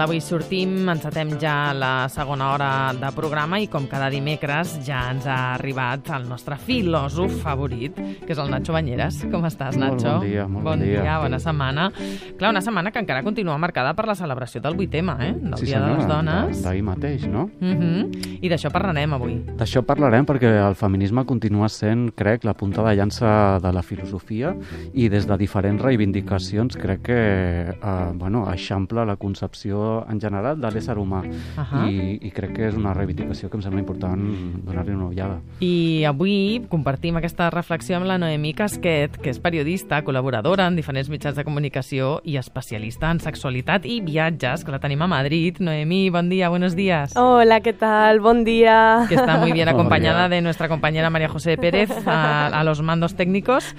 I això és l'Avui Sortim, encetem ja la segona hora de programa i com cada dimecres ja ens ha arribat el nostre filòsof favorit, que és el Nacho Banyeres. Com estàs, Molt Nacho? bon dia, molt bon bon dia. dia. bona setmana. Clar, una setmana que encara continua marcada per la celebració del 8M, eh? del sí, Dia de les senyora, Dones. D'ahir mateix, no? Uh -huh. I d'això parlarem avui. D'això parlarem perquè el feminisme continua sent, crec, la punta de llança de la filosofia i des de diferents reivindicacions crec que eh, bueno, eixampla la concepció en general de l'ésser humà Ahà. I, i crec que és una reivindicació que em sembla important donar-li una ullada. I avui compartim aquesta reflexió amb la Noemí Casquet, que és periodista, col·laboradora en diferents mitjans de comunicació i especialista en sexualitat i viatges, que la tenim a Madrid. Noemí, bon dia, buenos días. Hola, ¿qué tal? Buen día. que está muy bien acompañada de nuestra compañera María José Pérez a, a los mandos técnicos.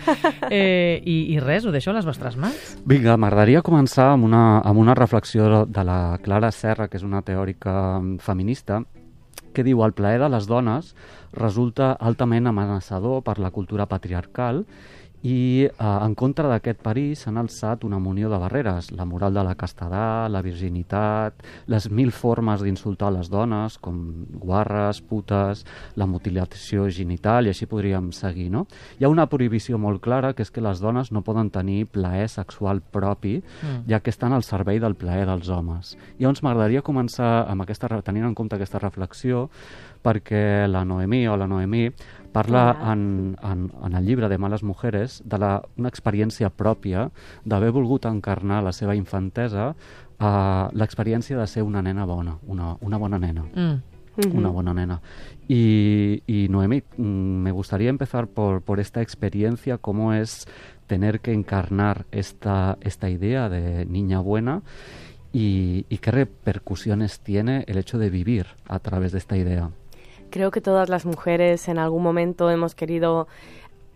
Eh, i, I res, ho deixo a les vostres mans. Vinga, m'agradaria començar amb una, amb una reflexió de la Clara Serra, que és una teòrica mm, feminista, que diu el plaer de les dones resulta altament amenaçador per la cultura patriarcal i eh, en contra d'aquest perill s'han alçat una munió de barreres, la moral de la castedat, la virginitat, les mil formes d'insultar les dones, com guarres, putes, la mutilació genital, i així podríem seguir, no? Hi ha una prohibició molt clara, que és que les dones no poden tenir plaer sexual propi, Mm. ja que estan al servei del plaer dels homes. I llavors m'agradaria començar amb aquesta, tenint en compte aquesta reflexió, perquè la Noemí o la Noemí parla Hola. en, en, en el llibre de Males Mujeres de la, una experiència pròpia d'haver volgut encarnar la seva infantesa a l'experiència de ser una nena bona, una, una bona nena. Mm. Ujú. Una buena nena. Y, y Noemí, mm, me gustaría empezar por, por esta experiencia, cómo es tener que encarnar esta, esta idea de niña buena y, y qué repercusiones tiene el hecho de vivir a través de esta idea. Creo que todas las mujeres en algún momento hemos querido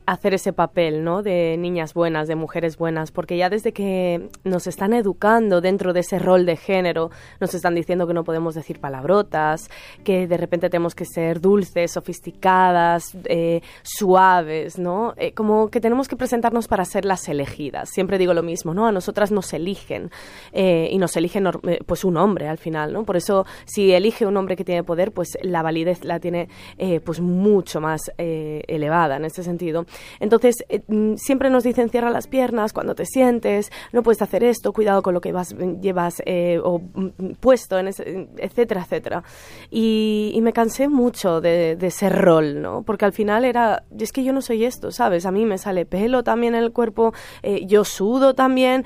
hacer ese papel, ¿no? De niñas buenas, de mujeres buenas, porque ya desde que nos están educando dentro de ese rol de género, nos están diciendo que no podemos decir palabrotas, que de repente tenemos que ser dulces, sofisticadas, eh, suaves, ¿no? Eh, como que tenemos que presentarnos para ser las elegidas. Siempre digo lo mismo, ¿no? A nosotras nos eligen eh, y nos elige nor- eh, pues un hombre al final, ¿no? Por eso si elige un hombre que tiene poder, pues la validez la tiene eh, pues mucho más eh, elevada en este sentido. Entonces eh, mm, siempre nos dicen cierra las piernas cuando te sientes, no puedes hacer esto, cuidado con lo que vas, llevas eh, o mm, puesto, en ese- etcétera, etcétera. Y, y me cansé mucho de, de ese rol, ¿no? Porque al final era, es que yo no soy esto, ¿sabes? A mí me sale pelo también en el cuerpo, eh, yo sudo también,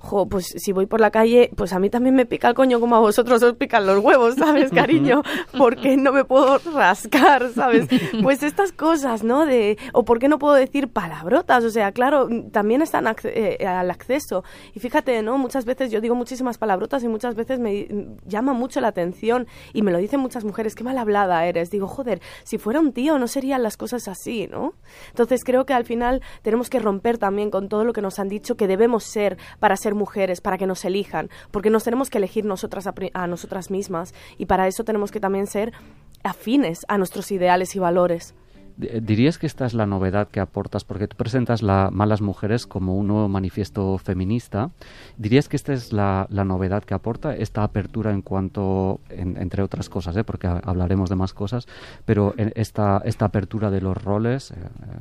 jo, pues si voy por la calle, pues a mí también me pica el coño como a vosotros os pican los huevos, ¿sabes, cariño? Porque no me puedo rascar, ¿sabes? Pues estas cosas, ¿no? De, o por qué no puedo decir palabrotas, o sea, claro, mm, también están acce- eh, al acceso. Y fíjate, ¿no? Muchas veces yo digo muchísimas palabrotas y muchas veces me mm, llama mucho la atención y me lo dicen muchas mujeres, qué mal hablada eres. Digo, joder, si fuera un tío no serían las cosas así, ¿no? Entonces creo que al final tenemos que romper también con todo lo que nos han dicho que debemos ser para ser mujeres, para que nos elijan, porque nos tenemos que elegir nosotras a, a nosotras mismas y para eso tenemos que también ser afines a nuestros ideales y valores. Di- ¿Dirías que esta es la novedad que aportas? Porque tú presentas la Malas Mujeres como un nuevo manifiesto feminista. ¿Dirías que esta es la, la novedad que aporta, esta apertura en cuanto, en- entre otras cosas, ¿eh? porque ha- hablaremos de más cosas, pero en esta, esta apertura de los roles eh,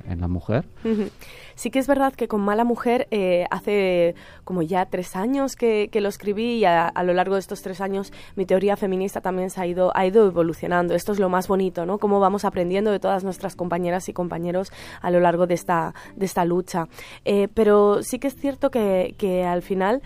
en la mujer? Ujú. Sí que es verdad que con Mala Mujer eh, hace como ya tres años que, lo escribí y a, lo largo de estos tres años mi teoría feminista también ha ido, evolucionando. Esto es lo más bonito, ¿no? Cómo vamos aprendiendo de todas nuestras compañeras y compañeros a lo largo de esta, lucha. Eh, pero sí que es cierto que, al final...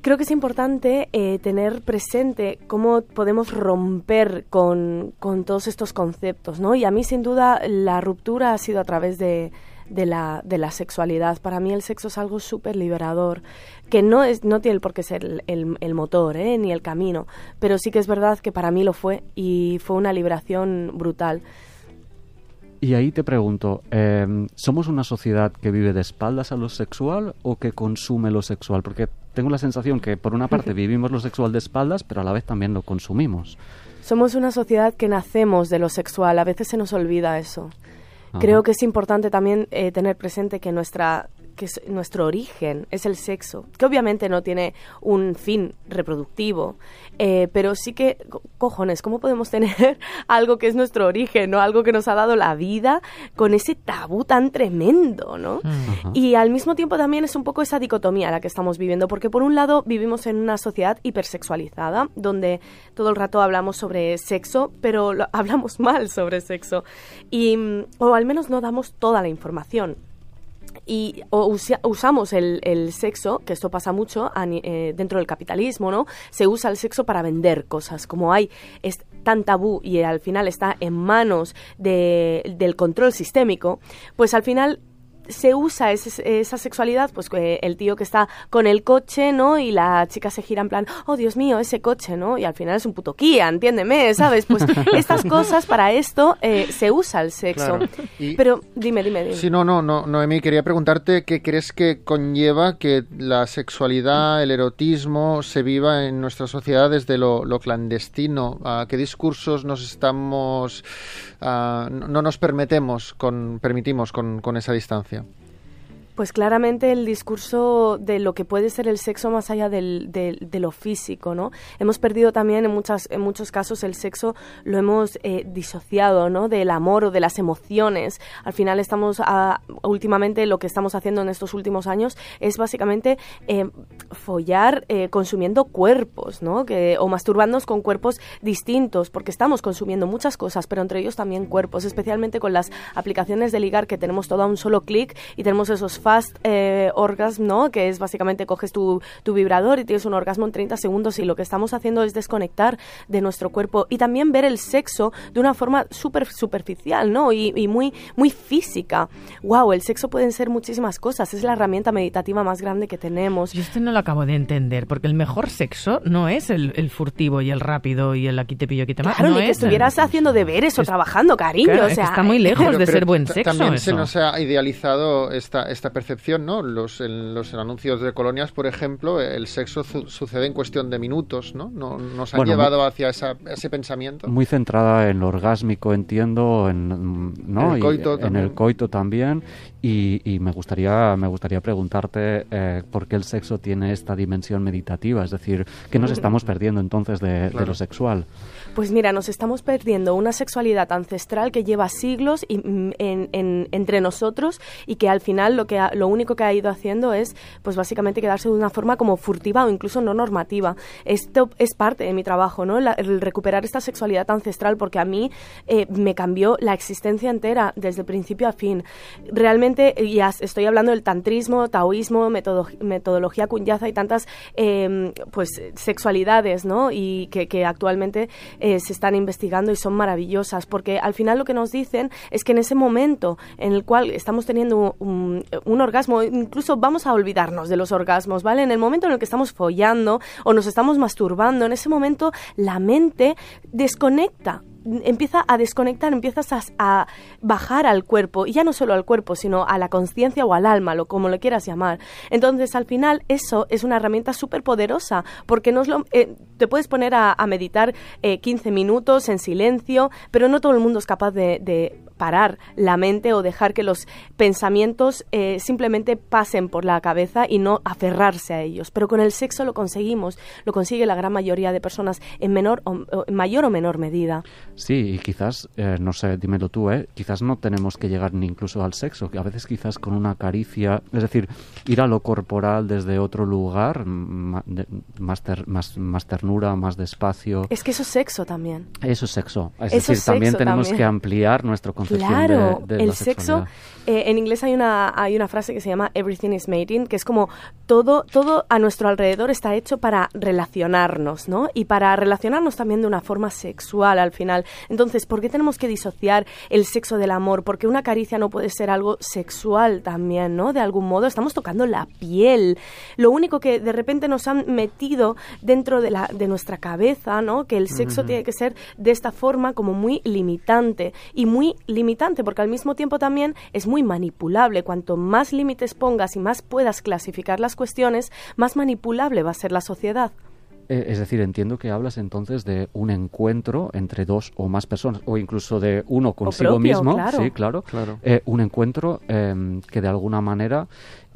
Creo que es importante eh, tener presente cómo podemos romper con todos estos conceptos, ¿no? Y a mí, sin duda, la ruptura ha sido a través de, de la, de la sexualidad. Para mí el sexo es algo súper liberador, que no, es, no tiene por qué ser el, el- el motor ¿eh? ni el camino, pero sí que es verdad que para mí lo fue y fue una liberación brutal. Y ahí te pregunto, eh, ¿somos una sociedad que vive de espaldas a lo sexual o que consume lo sexual? Porque tengo la sensación que por una parte vivimos lo sexual de espaldas, pero a la vez también lo consumimos. Somos una sociedad que nacemos de lo sexual, a veces se nos olvida eso. Creo que es importante también eh, tener presente que nuestra que es nuestro origen, es el sexo, que obviamente no tiene un fin reproductivo, eh, pero sí que, cojones, ¿cómo podemos tener algo que es nuestro origen, ¿no? Algo que nos ha dado la vida con ese tabú tan tremendo, ¿no? Y al mismo tiempo también es un poco esa dicotomía la que estamos viviendo, porque por un lado vivimos en una sociedad hipersexualizada, donde todo el rato hablamos sobre sexo, pero hablamos mal sobre sexo, y, mm, o al menos no damos toda la información y usamos el, sexo, que esto pasa mucho eh, dentro del capitalismo, ¿no? Se usa el sexo para vender cosas, como hay es tan tabú y al final está en manos del control sistémico, pues al final se usa esa sexualidad, pues el tío que está con el coche, ¿no? Y la chica se gira en plan, oh Dios mío, ese coche, ¿no? Y al final es un puto Kia, entiéndeme, ¿sabes? Pues estas cosas, para esto eh, se usa el sexo. Pero dime, dime, dime. Sí, no, no, no, Noemí, quería preguntarte qué crees que conlleva que la sexualidad, el erotismo se viva en nuestra sociedad desde lo, clandestino. ¿A qué discursos nos estamos, ah, no nos permitemos con, permitimos con esa distancia? Pues claramente el discurso de lo que puede ser el sexo más allá del, de lo físico, ¿no? Hemos perdido también en, muchas, en muchos casos el sexo, lo hemos eh, disociado, ¿no? Del amor o de las emociones. Al final estamos, últimamente lo que estamos haciendo en estos últimos años es básicamente eh, follar eh, consumiendo cuerpos, ¿no? Que, o masturbándonos con cuerpos distintos, porque estamos consumiendo muchas cosas, pero entre ellos también cuerpos, especialmente con las aplicaciones de ligar que tenemos todo a un solo clic y tenemos esos fast eh, orgasm, ¿no? Que es básicamente coges tu, tu, vibrador y tienes un orgasmo en 30 segundos y lo que estamos haciendo es desconectar de nuestro cuerpo y también ver el sexo de una forma súper superficial, ¿no? Y, y, muy, muy física. ¡Wow! El sexo pueden ser muchísimas cosas. Es la herramienta meditativa más grande que tenemos. Yo esto no lo acabo de entender, porque el mejor sexo no es el, el furtivo y el rápido y el aquí te pillo, aquí te mato. Claro, no ni que estuvieras haciendo deberes o trabajando, cariño. o sea, está muy lejos de ser buen sexo. También se nos ha idealizado esta, esta percepción, ¿no? Los, en los anuncios de colonias, por ejemplo, el sexo sucede en cuestión de minutos, ¿no? no nos han llevado hacia ese pensamiento. Muy centrada en lo orgásmico, entiendo, en, ¿no? el coito, en el coito también. Y, me gustaría me gustaría preguntarte eh, por qué el sexo tiene esta dimensión meditativa, es decir, ¿qué nos estamos perdiendo entonces de, de lo sexual? Pues mira, nos estamos perdiendo una sexualidad ancestral que lleva siglos mm, entre nosotros y que al final lo, que lo único que ha ido haciendo es, pues básicamente quedarse de una forma como furtiva o incluso no normativa. Esto es parte de mi trabajo, ¿no? el recuperar esta sexualidad ancestral porque a mí eh, me cambió la existencia entera desde principio a fin. Realmente, ya estoy hablando del tantrismo, taoísmo, metodología kunyaza y tantas em, pues sexualidades, ¿no? Y que, que actualmente se están investigando y son maravillosas, porque al final lo que nos dicen es que en ese momento en el cual estamos teniendo un, orgasmo, incluso vamos a olvidarnos de los orgasmos, ¿vale? En el momento en el que estamos follando o nos estamos masturbando, en ese momento la mente desconecta empieza a desconectar, empiezas a, bajar al cuerpo, y ya no solo al cuerpo, sino a la conciencia o al alma, lo, como lo quieras llamar. Entonces, al final, eso es una herramienta súper poderosa, porque no lo, eh, te puedes poner a, meditar 15 eh, minutos en silencio, pero no todo el mundo es capaz de parar la mente o dejar que los pensamientos eh, simplemente pasen por la cabeza y no aferrarse a ellos. Pero con el sexo lo conseguimos, lo consigue la gran mayoría de personas en menor o, mayor o menor medida. Sí, y quizás, eh, no sé, dímelo tú, ¿eh? quizás no tenemos que llegar ni incluso al sexo, que a veces quizás con una caricia, es decir, ir a lo corporal desde otro lugar, más, más, más ternura, más despacio. Es que eso es sexo también. Eso es sexo. Es decir, también tenemos que ampliar nuestro concepto Claro, el sexo. Eh, en inglés hay una, hay una frase que se llama Everything is mating, que es como todo, todo a nuestro alrededor está hecho para relacionarnos, ¿no? Y para relacionarnos también de una forma sexual al final. Entonces, ¿por qué tenemos que disociar el sexo del amor? Porque una caricia no puede ser algo sexual también, ¿no? De algún modo, estamos tocando la piel. Lo único que de repente nos han metido dentro de, la, de nuestra cabeza, ¿no? Que el sexo tiene que ser de esta forma como muy limitante y muy limitante, porque al mismo tiempo también es muy manipulable. Cuanto más límites pongas y más puedas clasificar las cuestiones, más manipulable va a ser la sociedad. Eh, es decir, entiendo que hablas entonces de un encuentro entre dos o más personas, o incluso de uno consigo mismo, sí, claro, claro. Eh, un encuentro em, que de alguna manera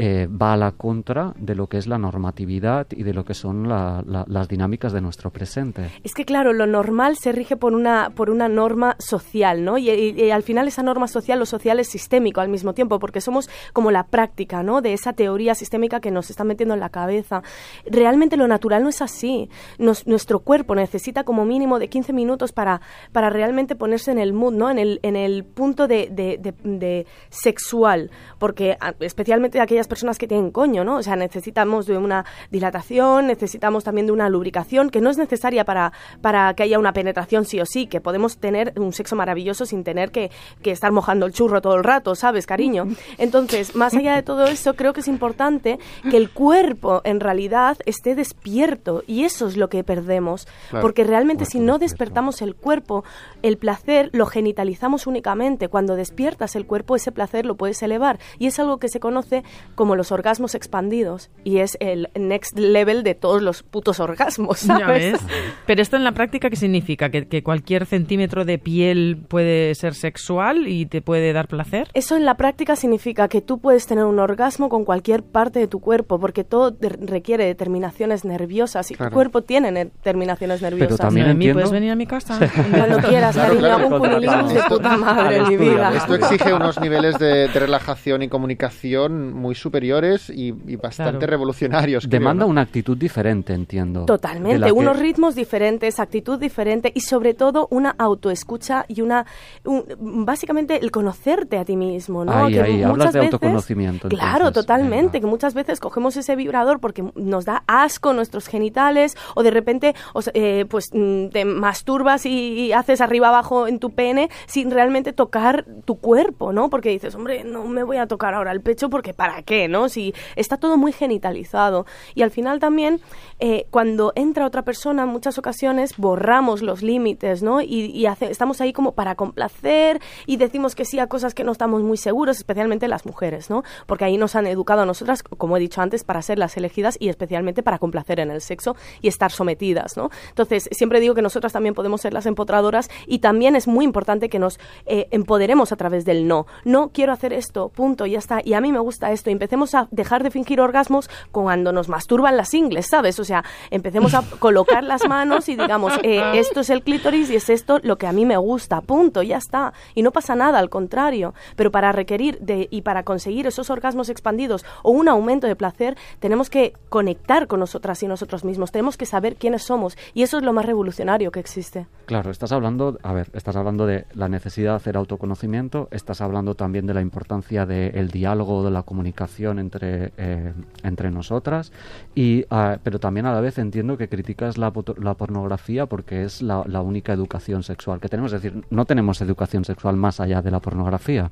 eh, va a la contra de lo que es la normatividad y de lo que son la, la, las dinámicas de nuestro presente. Es que claro, lo normal se rige por una, por una norma social, ¿no? Y, y, y, al final esa norma social, lo social es sistémico al mismo tiempo, porque somos como la práctica, ¿no? De esa teoría sistémica que nos está metiendo en la cabeza. Realmente lo natural no es así. Nos, nuestro cuerpo necesita como mínimo de 15 minutos para, para realmente ponerse en el mood, ¿no? En el, en el punto de, de, de, de sexual, porque especialmente aquellas personas que tienen coño, ¿no? O sea, necesitamos de una dilatación, necesitamos también de una lubricación que no es necesaria para, para que haya una penetración sí o sí, que podemos tener un sexo maravilloso sin tener que, que estar mojando el churro todo el rato, ¿sabes, cariño? Entonces, más allá de todo eso, creo que es importante que el cuerpo en realidad esté despierto y eso es lo que perdemos, claro. porque realmente si no despertamos el cuerpo, el placer lo genitalizamos únicamente. Cuando despiertas el cuerpo, ese placer lo puedes elevar y es algo que se conoce como los orgasmos expandidos y es el next level de todos los putos orgasmos. ¿sabes? Ya ves. Pero esto en la práctica, ¿qué significa? ¿Que, ¿Que, cualquier centímetro de piel puede ser sexual y te puede dar placer? Eso en la práctica significa que tú puedes tener un orgasmo con cualquier parte de tu cuerpo, porque todo requiere de terminaciones nerviosas y claro. tu cuerpo tiene terminaciones nerviosas. Pero también entiendo... ¿Puedes venir a mi casa? Cuando quieras, claro, un cunilingus de puta madre en mi vida. Esto exige unos niveles de, de relajación y comunicación muy superiores y, y bastante claro. revolucionarios. Demanda creo, ¿no? una actitud diferente, entiendo. Totalmente, que... unos ritmos diferentes, actitud diferente y sobre todo una autoescucha y una, un, básicamente el conocerte a ti mismo, ¿no? Ahí, que ahí, muchas hablas de veces, autoconocimiento. Claro, entonces, totalmente, venga. que muchas veces cogemos ese vibrador porque nos da asco nuestros genitales o de repente o sea, eh, pues mm, te masturbas y, y, haces arriba abajo en tu pene sin realmente tocar tu cuerpo, ¿no? Porque dices, hombre, no me voy a tocar ahora el pecho porque ¿para qué, no? Si está todo muy genitalizado. Y al final también, eh, cuando entra otra persona, en muchas ocasiones borramos los límites, ¿no? Y, estamos ahí como para complacer y decimos que sí a cosas que no estamos muy seguros, especialmente las mujeres, ¿no? Porque ahí nos han educado a nosotras, como he dicho antes, para ser las elegidas y especialmente para complacer en el sexo y estar sometidas, ¿no? Entonces, siempre digo que nosotras también podemos ser las empotradoras y también es muy importante que nos eh, empoderemos a través del no. No quiero hacer esto, punto, ya está. Y a mí me gusta esto. Empecemos a dejar de fingir orgasmos cuando nos masturban las ingles, ¿sabes? O sea, empecemos a colocar las manos y digamos, eh, esto es el clítoris y es esto lo que a mí me gusta, punto, ya está. Y no pasa nada, al contrario. Pero para requerir de, y para conseguir esos orgasmos expandidos o un aumento de placer, tenemos que conectar con nosotras y nosotros mismos. Tenemos que saber quiénes somos. Y eso es lo más revolucionario que existe. Claro, estás hablando, a ver, estás hablando de la necesidad de hacer autoconocimiento, estás hablando también de la importancia del de diálogo, de la comunicación entre, eh, entre nosotras, y, uh, pero también a la vez entiendo que criticas la, la pornografía porque es la, la única educación sexual que tenemos, es decir, no tenemos educación sexual más allá de la pornografía.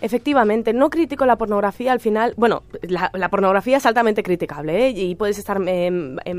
Efectivamente, no critico la pornografía al final. Bueno, la, pornografía es altamente criticable ¿eh? y puedes estar eh, eh,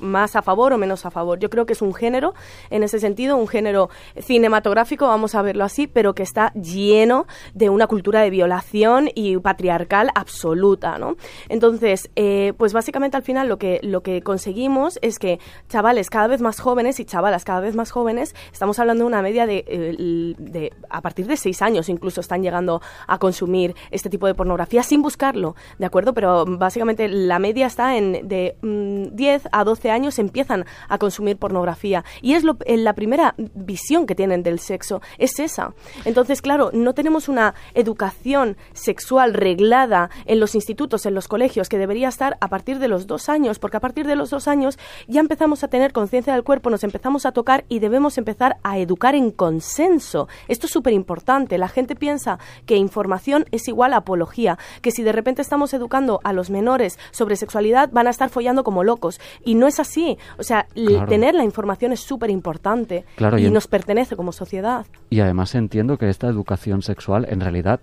más a favor o menos a favor. Yo creo que es un género, en ese sentido, un género cinematográfico, vamos a verlo así, pero que está lleno de una cultura de violación y patriarcal absoluta, ¿no? Entonces, eh, pues básicamente al final lo que, lo que conseguimos es que chavales cada vez más jóvenes y chavalas cada vez más jóvenes, estamos hablando de una media de, de, de a partir de seis años incluso están llegando a consumir este tipo de pornografía sin buscarlo, ¿de acuerdo? Pero básicamente la media está en de mmm, 10 a 12 años empiezan a consumir pornografía y es lo, la primera visión que tienen del sexo, es esa. Entonces, claro, no tenemos una educación sexual reglada en los institutos, en los colegios, que debería estar a partir de los dos años, porque a partir de los dos años ya empezamos a tener conciencia del cuerpo, nos empezamos a tocar y debemos empezar a educar en consenso. Esto es súper importante. La gente piensa que información es igual a apología, que si de repente estamos educando a los menores sobre sexualidad van a estar follando como locos. Y no es así. O sea, claro. tener la información es súper importante claro, y, y nos pertenece como sociedad. Y además entiendo que esta educación sexual en realidad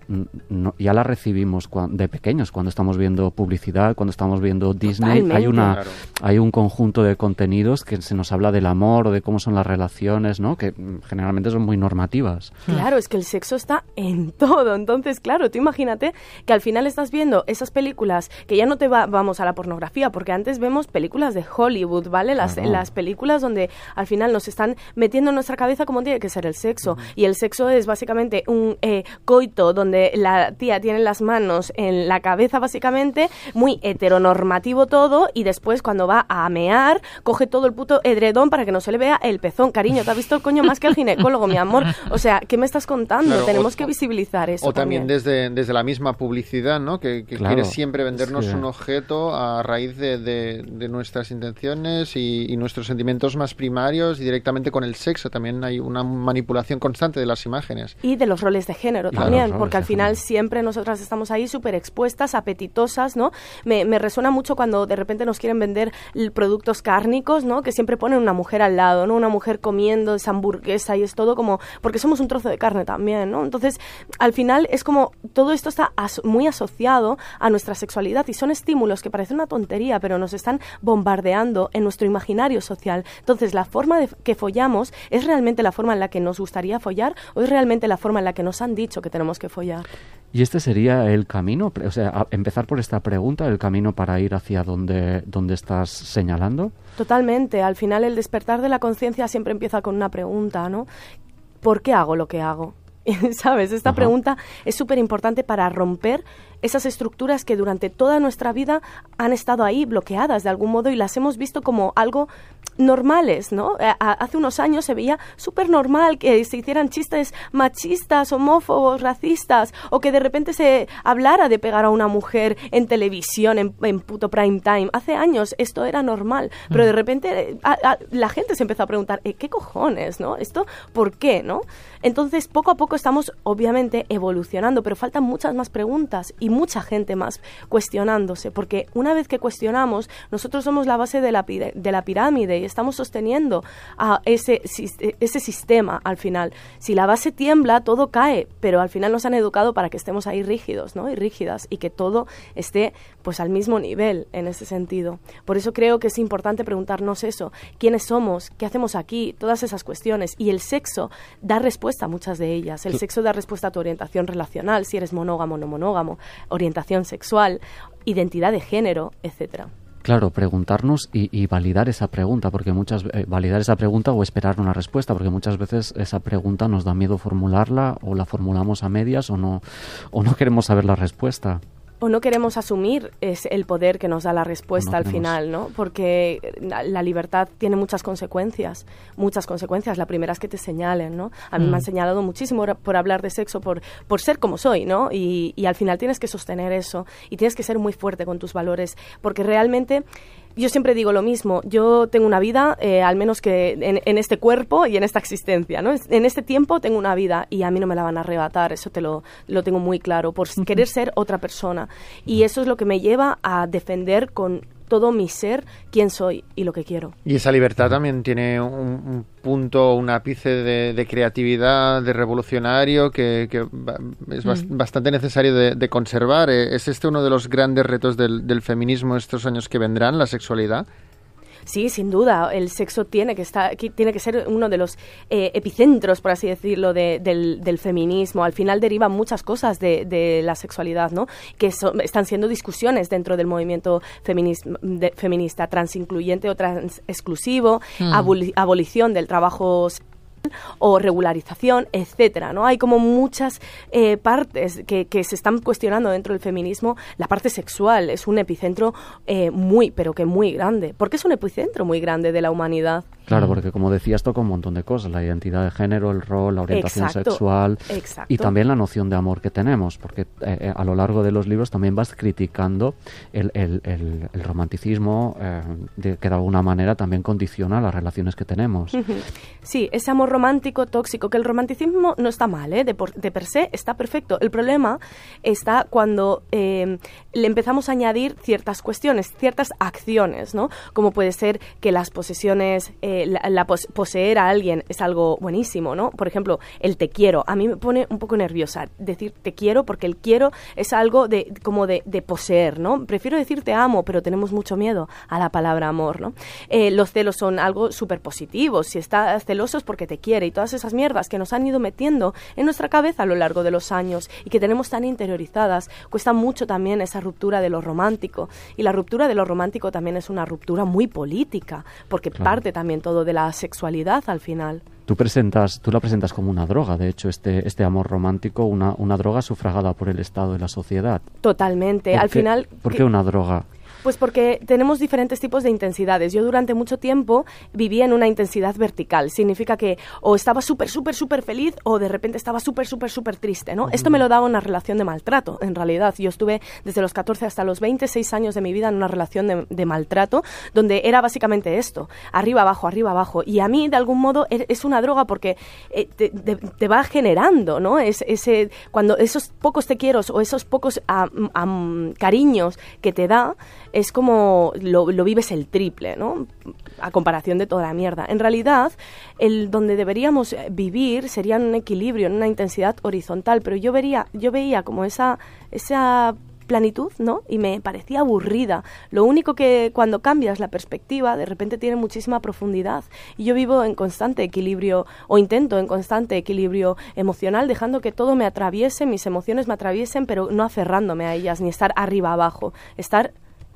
no, ya la recibimos de pequeños, cuando estamos viendo publicidad, cuando estamos viendo Disney. Totalmente. Hay, una, Claro. hay un conjunto de contenidos que se nos habla del amor o de cómo son las relaciones, ¿no? que mm, generalmente son muy normativas. Claro, es que el sexo está en todo. Entonces, Entonces, claro, tú imagínate que al final estás viendo esas películas que ya no te va, vamos a la pornografía, porque antes vemos películas de Hollywood, ¿vale? Las, las películas donde al final nos están metiendo en nuestra cabeza cómo tiene que ser el sexo. Y el sexo es básicamente un eh, coito donde la tía tiene las manos en la cabeza, básicamente, muy heteronormativo todo, y después cuando va a mear, coge todo el puto edredón para que no se le vea el pezón. Cariño, ¿te has visto el coño más que el ginecólogo, mi amor? O sea, ¿qué me estás contando? Tenemos que visibilizar eso. O también, Desde, desde la misma publicidad, ¿no? Que, quiere siempre vendernos un objeto a raíz de, de, nuestras intenciones y, nuestros sentimientos más primarios y directamente con el sexo. También hay una manipulación constante de las imágenes. Y de los roles de género también, porque al final siempre nosotras estamos ahí súper expuestas, apetitosas, ¿no? Me, me resuena mucho cuando de repente nos quieren vender productos cárnicos, ¿no? Que siempre ponen una mujer al lado, ¿no? Una mujer comiendo esa hamburguesa y es todo como... Porque somos un trozo de carne también, ¿no? Entonces, al final es como... Todo esto está muy asociado a nuestra sexualidad y son estímulos que parecen una tontería, pero nos están bombardeando en nuestro imaginario social. Entonces, la forma de que follamos es realmente la forma en la que nos gustaría follar o es realmente la forma en la que nos han dicho que tenemos que follar. ¿Y este sería el camino? O sea, empezar por esta pregunta, el camino para ir hacia donde, donde estás señalando. Totalmente. Al final el despertar de la conciencia siempre empieza con una pregunta, ¿no? ¿Por qué hago lo que hago? ¿Sabes? Esta pregunta es súper importante para romper esas estructuras que durante toda nuestra vida han estado ahí bloqueadas de algún modo y las hemos visto como algo normales, ¿no? hace unos años se veía súper normal que se hicieran chistes machistas, homófobos, racistas, o que de repente se hablara de pegar a una mujer en televisión, en, puto prime time. Hace años esto era normal, pero de repente la gente se empezó a preguntar, eh, ¿qué cojones, no? ¿Esto por qué, no? Entonces, poco a poco estamos, obviamente, evolucionando, pero faltan muchas más preguntas y mucha gente más cuestionándose, porque una vez que cuestionamos, nosotros somos la base de la, de la pirámide y estamos sosteniendo a ese, ese sistema al final. Si la base tiembla, todo cae, pero al final nos han educado para que estemos ahí rígidos ¿no? y rígidas y que todo esté pues al mismo nivel en ese sentido. Por eso creo que es importante preguntarnos eso, quiénes somos, qué hacemos aquí, todas esas cuestiones. Y el sexo da respuesta a muchas de ellas. El sexo da respuesta a tu orientación relacional, si eres monógamo o no monógamo, orientación sexual, identidad de género, etcétera. Claro, preguntarnos y, validar esa pregunta, porque muchas eh, validar esa pregunta o esperar una respuesta, porque muchas veces esa pregunta nos da miedo formularla o la formulamos a medias o no o no queremos saber la respuesta o no queremos asumir es el poder que nos da la respuesta al final, ¿no? Porque la, libertad tiene muchas consecuencias, muchas consecuencias. La primera es que te señalen, ¿no? A mí me han mm. señalado muchísimo por hablar de sexo, por, por ser como soy, ¿no? Y, y al final tienes que sostener eso y tienes que ser muy fuerte con tus valores, porque realmente yo siempre digo lo mismo, yo tengo una vida, eh, al menos que en, este cuerpo y en esta existencia, ¿no? En este tiempo tengo una vida y a mí no me la van a arrebatar, eso te lo, lo tengo muy claro, por querer ser otra persona. Y eso es lo que me lleva a defender con todo mi ser quién soy y lo que quiero. Y esa libertad también tiene un, punto, un ápice de, creatividad, de revolucionario que, es mm. bastante necesario de, conservar. Eh, ¿Es este uno de los grandes retos del, del feminismo estos años que vendrán, la sexualidad? Sí, sin duda. El sexo tiene que estar, tiene que ser uno de los eh, epicentros, por así decirlo, del, feminismo. Al final derivan muchas cosas de, la sexualidad, ¿no? Que están siendo discusiones dentro del movimiento feminista, transincluyente o trans exclusivo, mm. abolición del trabajo o regularización, etcétera, ¿no? Hay como muchas eh, partes que, se están cuestionando dentro del feminismo. La parte sexual es un epicentro eh, muy, pero que muy grande, porque es un epicentro muy grande de la humanidad. Claro, porque como decías, toca un montón de cosas, la identidad de género, el rol, la orientación sexual y también la noción de amor que tenemos, porque eh, a lo largo de los libros también vas criticando el, el, el, romanticismo de, que de alguna manera también condiciona las relaciones que tenemos. Sí, ese amor romántico, tóxico, que el romanticismo no está mal, ¿eh? de, de per se está perfecto. El problema está cuando eh, le empezamos a añadir ciertas cuestiones, ciertas acciones, ¿no? Como puede ser que las posesiones eh, la, poseer a alguien es algo buenísimo, ¿no? Por ejemplo, el te quiero, a mí me pone un poco nerviosa decir te quiero porque el quiero es algo de como de, poseer, ¿no? Prefiero decir te amo, pero tenemos mucho miedo a la palabra amor, ¿no? Eh, los celos son algo súper positivo, si estás celoso es porque te quiere y todas esas mierdas que nos han ido metiendo en nuestra cabeza a lo largo de los años y que tenemos tan interiorizadas, cuesta mucho también esa ruptura de lo romántico y la ruptura de lo romántico también es una ruptura muy política, porque parte también todo de la sexualidad al final. Tú presentas, tú la presentas como una droga, de hecho, este, este amor romántico, una, una droga sufragada por el Estado y la sociedad. Totalmente. Al final. ¿Por qué una droga? Pues porque tenemos diferentes tipos de intensidades. Yo durante mucho tiempo vivía en una intensidad vertical. Significa que o estaba súper, súper, súper feliz o de repente estaba súper, súper, súper triste, ¿no? Esto me lo daba una relación de maltrato, en realidad. Yo estuve desde los 14 hasta los 26 años de mi vida en una relación de, maltrato donde era básicamente esto, arriba, abajo, arriba, abajo. Y a mí, de algún modo, e, es una droga porque eh, te, va generando, ¿no? Es, ese, cuando esos pocos te quiero o esos pocos cariños que te da, es como lo, vives el triple, ¿no? A comparación de toda la mierda. En realidad, el donde deberíamos vivir sería en un equilibrio, en una intensidad horizontal, pero yo vería, yo veía como esa, esa planitud, ¿no? Y me parecía aburrida. Lo único que cuando cambias la perspectiva, de repente tiene muchísima profundidad. Y yo vivo en constante equilibrio, o intento en constante equilibrio emocional, dejando que todo me atraviese, mis emociones me atraviesen, pero no aferrándome a ellas, ni estar arriba abajo, estar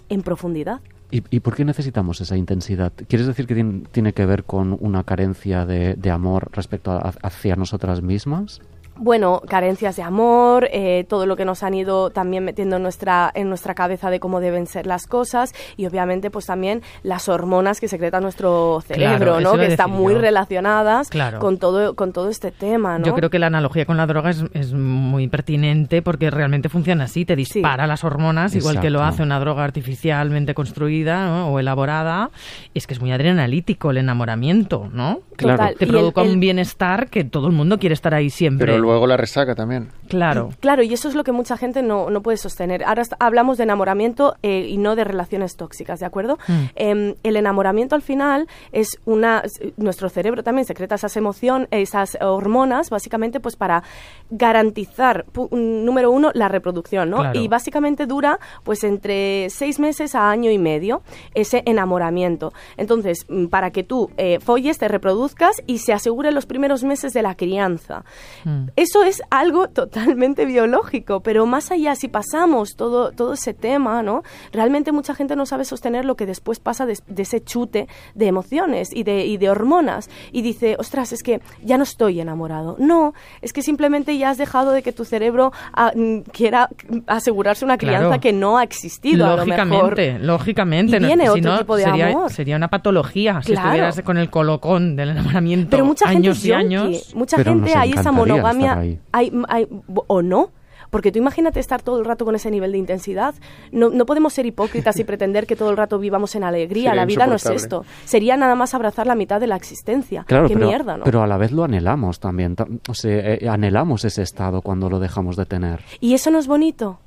en profundidad. ¿Y, por qué necesitamos esa intensidad? ¿Quieres decir que tiene, que ver con una carencia de, de amor respecto a, hacia nosotras mismas? Bueno, carencias de amor, eh, todo lo que nos han ido también metiendo en nuestra, en nuestra cabeza de cómo deben ser las cosas y obviamente pues también las hormonas que secreta nuestro cerebro, ¿no? Que están muy relacionadas con, todo, con todo este tema, ¿no? Yo creo que la analogía con la droga es, muy pertinente porque realmente funciona así, te dispara las hormonas igual que lo hace una droga artificialmente construida o elaborada. Es que es muy adrenalítico el enamoramiento, ¿no? Claro. Te provoca un bienestar que todo el mundo quiere estar ahí siempre luego la resaca también. Claro. Claro, y eso es lo que mucha gente no, no puede sostener. Ahora hablamos de enamoramiento eh, y no de relaciones tóxicas, ¿de acuerdo? Mm. Em, el enamoramiento al final es una... Nuestro cerebro también secreta esas emociones, esas hormonas, básicamente pues para garantizar, número uno, la reproducción, ¿no? Y básicamente dura pues entre seis meses a año y medio ese enamoramiento. Entonces, mm, para que tú eh, folles, te reproduzcas y se asegure los primeros meses de la crianza. Mm. Eso es algo totalmente biológico, pero más allá, si pasamos todo, todo ese tema, ¿no? Realmente mucha gente no sabe sostener lo que después pasa de, ese chute de emociones y de, y de hormonas y dice, ostras, es que ya no estoy enamorado. No, es que simplemente ya has dejado de que tu cerebro ah, mm, quiera asegurarse una crianza que no ha existido. Lógicamente, a lo mejor. lógicamente. Y viene otro tipo de sería, amor. Sería una patología si estuvieras con el colocón del enamoramiento pero mucha años gente y años. Mucha gente hay esa monogamia hay, hay, o no. Porque tú imagínate estar todo el rato con ese nivel de intensidad. No, no podemos ser hipócritas y pretender que todo el rato vivamos en alegría. la vida no es esto. Sería nada más abrazar la mitad de la existencia. Claro, Qué pero, mierda, ¿no? Pero a la vez lo anhelamos también. O sea, eh, anhelamos ese estado cuando lo dejamos de tener. ¿Y eso no es bonito?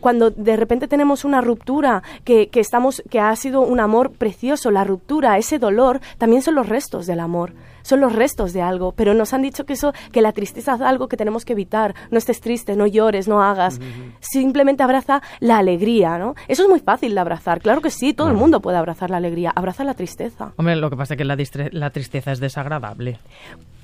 Cuando de repente tenemos una ruptura que, que, estamos que ha sido un amor precioso la ruptura ese dolor también son los restos del amor son los restos de algo, pero nos han dicho que eso, que la tristeza es algo que tenemos que evitar. No estés triste, no llores, no hagas. Simplemente abraza la alegría, ¿no? Eso es muy fácil de abrazar. Claro que sí, todo el mundo puede abrazar la alegría. Abraza la tristeza. Hombre, lo que pasa es que la, la tristeza es desagradable.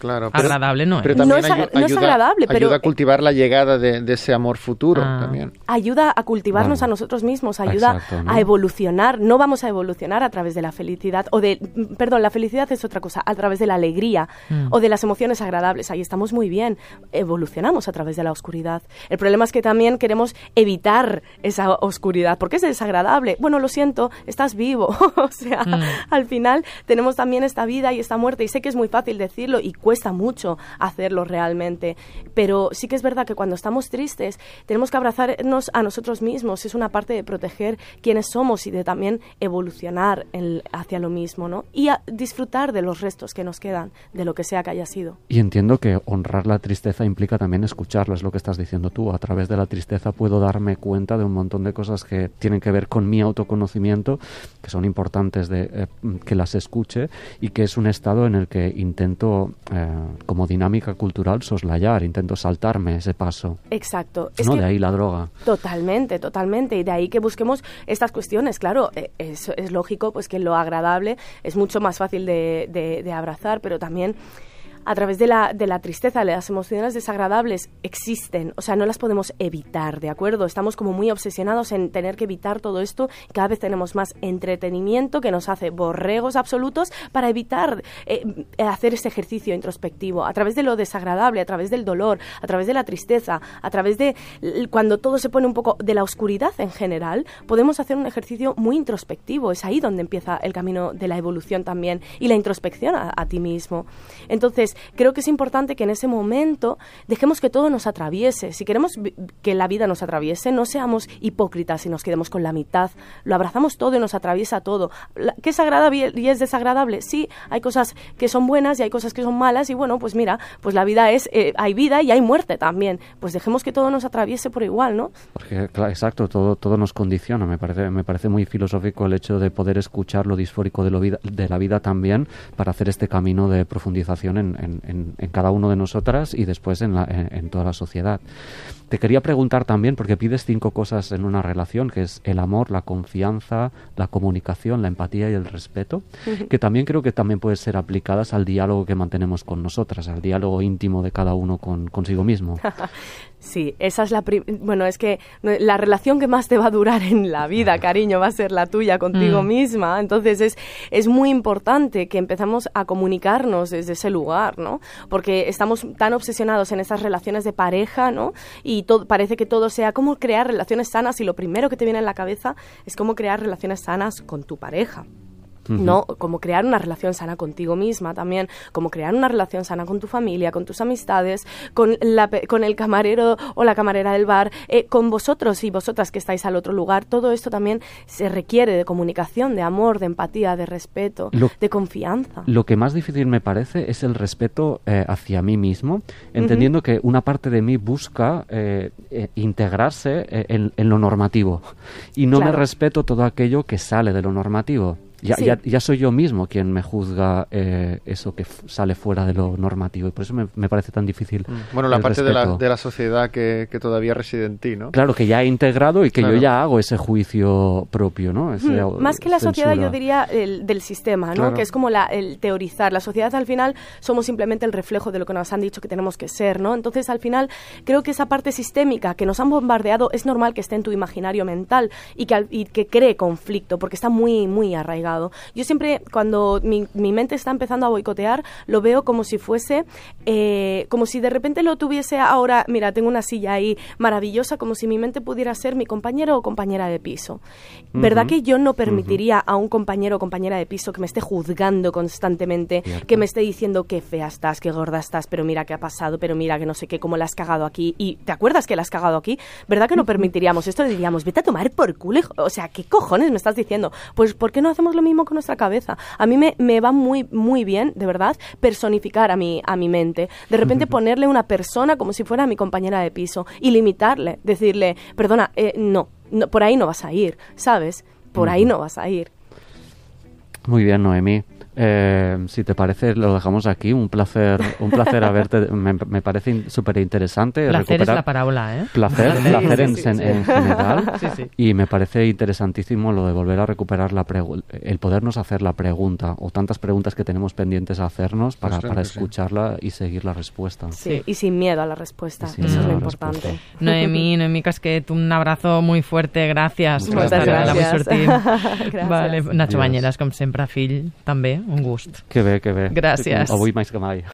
Claro, agradable no es. no, es, agradable, pero ayuda a cultivar la llegada de, ese amor futuro ah. también. Ayuda a cultivarnos a nosotros mismos, ayuda a evolucionar. No vamos a evolucionar a través de la felicidad o de, perdón, la felicidad es otra cosa, a través de la alegría Mm. o de las emociones agradables. Ahí estamos muy bien, evolucionamos a través de la oscuridad. El problema es que también queremos evitar esa oscuridad porque es desagradable. Bueno, lo siento, estás vivo. o sea, mm. al final tenemos también esta vida y esta muerte y sé que es muy fácil decirlo y cuesta mucho hacerlo realmente, pero sí que es verdad que cuando estamos tristes tenemos que abrazarnos a, a nosotros mismos, es una parte de proteger quiénes somos y de también evolucionar hacia lo mismo, ¿no? Y disfrutar de los restos que nos quedan, de lo que sea que haya sido. Y entiendo que honrar la tristeza implica también escucharlo, es lo que estás diciendo tú. A través de la tristeza puedo darme cuenta de un montón de cosas que tienen que ver con mi autoconocimiento, que son importantes de eh, que las escuche y que es un estado en el que intento, eh, como dinámica cultural, soslayar, intento saltarme ese paso. Exacto. no, de ahí la droga. Totalmente, totalmente. Y de ahí que busquemos estas cuestiones. Claro, eh, es, lógico pues que lo agradable es mucho más fácil de abrazar, pero también a través de la, de la tristeza, las emociones desagradables existen, o sea, no las podemos evitar, ¿de acuerdo? Estamos como muy obsesionados en tener que evitar todo esto, cada vez tenemos más entretenimiento que nos hace borregos absolutos para evitar eh, hacer ese ejercicio introspectivo, a través de lo desagradable, a través del dolor, a través de la tristeza, a través de cuando todo se pone un poco de la oscuridad en general, podemos hacer un ejercicio muy introspectivo, es ahí donde empieza el camino de la evolución también y la introspección a ti mismo. Entonces, creo que es importante que en ese momento dejemos que todo nos atraviese. Si queremos que la vida nos atraviese, no seamos hipócritas y nos quedemos con la mitad. Lo abrazamos todo y nos atraviesa todo. ¿Qué es agradable y es desagradable? Sí, hay cosas que son buenas y hay cosas que son malas y bueno, pues mira, pues la vida es, eh, hay vida y hay muerte también. Pues dejemos que todo nos atraviese por igual, ¿no? Porque, exacto, todo, todo nos condiciona. Me parece, me parece muy filosófico el hecho de poder escuchar lo disfórico de, lo vida, de la vida también para hacer este camino de profundización en, en, cada uno de nosotras y después en, en, toda la sociedad. Te quería preguntar también, porque pides cinco cosas en una relación, que es el amor, la confianza, la comunicación, la empatía y el respeto, que también creo que también pueden ser aplicadas al diálogo que mantenemos con nosotras, al diálogo íntimo de cada uno con, consigo mismo. Sí, esa es la... Bueno, es que la relación que más te va a durar en la vida, cariño, va a ser la tuya contigo mm. misma. Entonces es, es muy importante que empezamos a comunicarnos desde ese lugar, ¿no? Porque estamos tan obsesionados en esas relaciones de pareja, ¿no? Y todo, parece que todo sea cómo crear relaciones sanas y lo primero que te viene en la cabeza es cómo crear relaciones sanas con tu pareja. ¿No? Como crear una relación sana contigo misma también, como crear una relación sana con tu familia, con tus amistades, con, la, con el camarero o la camarera del bar, eh, con vosotros y vosotras que estáis al otro lugar. Todo esto también se requiere de comunicación, de amor, de empatía, de respeto, de confianza. Lo que más difícil me parece es el respeto eh, hacia mí mismo, entendiendo que una parte de mí busca eh, integrarse en, lo normativo y no me respeto todo aquello que sale de lo normativo. Ya, ya, soy yo mismo quien me juzga eh, eso que sale fuera de lo normativo y por eso me, me parece tan difícil. Mm. Bueno, la parte de la, de la, sociedad que, que, todavía reside en ti, ¿no? Claro, que ya he integrado y que yo ya hago ese juicio propio, ¿no? Hmm, más que la sociedad, yo diría el, del sistema, ¿no? Que es como la, el teorizar. La sociedad al final somos simplemente el reflejo de lo que nos han dicho que tenemos que ser, ¿no? Entonces al final creo que esa parte sistémica que nos han bombardeado es normal que esté en tu imaginario mental y que, y que cree conflicto porque está muy, muy arraigado. Yo siempre, cuando mi, mente está empezando a boicotear, lo veo como si fuese, eh, como si de repente lo tuviese ahora, mira, tengo una silla ahí maravillosa, como si mi mente pudiera ser mi compañero o compañera de piso. ¿Verdad que yo no permitiría a un compañero o compañera de piso que me esté juzgando constantemente, que me esté diciendo qué fea estás, qué gorda estás, pero mira qué ha pasado, pero mira que no sé qué, cómo la has cagado aquí, y ¿te acuerdas que la has cagado aquí? ¿Verdad que no permitiríamos esto? Diríamos, vete a tomar por culo, o sea, ¿qué cojones me estás diciendo? Pues, ¿por qué no hacemos lo mismo con nuestra cabeza. A mí me, me va muy, muy bien, de verdad, personificar a mi, a mi mente. De repente ponerle una persona como si fuera mi compañera de piso y limitarle, decirle, perdona, eh, no, no, por ahí no vas a ir, ¿sabes? Por ahí no vas a ir. Muy bien, Noemí. Eh, si te parece, lo dejamos aquí. Un placer, un placer haberte. Me, me parece súper interesante. Placer es la parábola, ¿eh? Placer, placer en, general. Y me parece interesantísimo lo de volver a recuperar la el podernos hacer la pregunta o tantas preguntas que tenemos pendientes a hacernos para, para escucharla y seguir la respuesta. Sí, y sin miedo a la respuesta. Eso es lo importante. Noemí, Noemí Casquet, un abrazo muy fuerte. Gracias Muchas por estar gracias. Vale, Nacho Bañeras, como siempre, fill, també un gust. Que bé, que bé. Gràcies. Avui més que mai.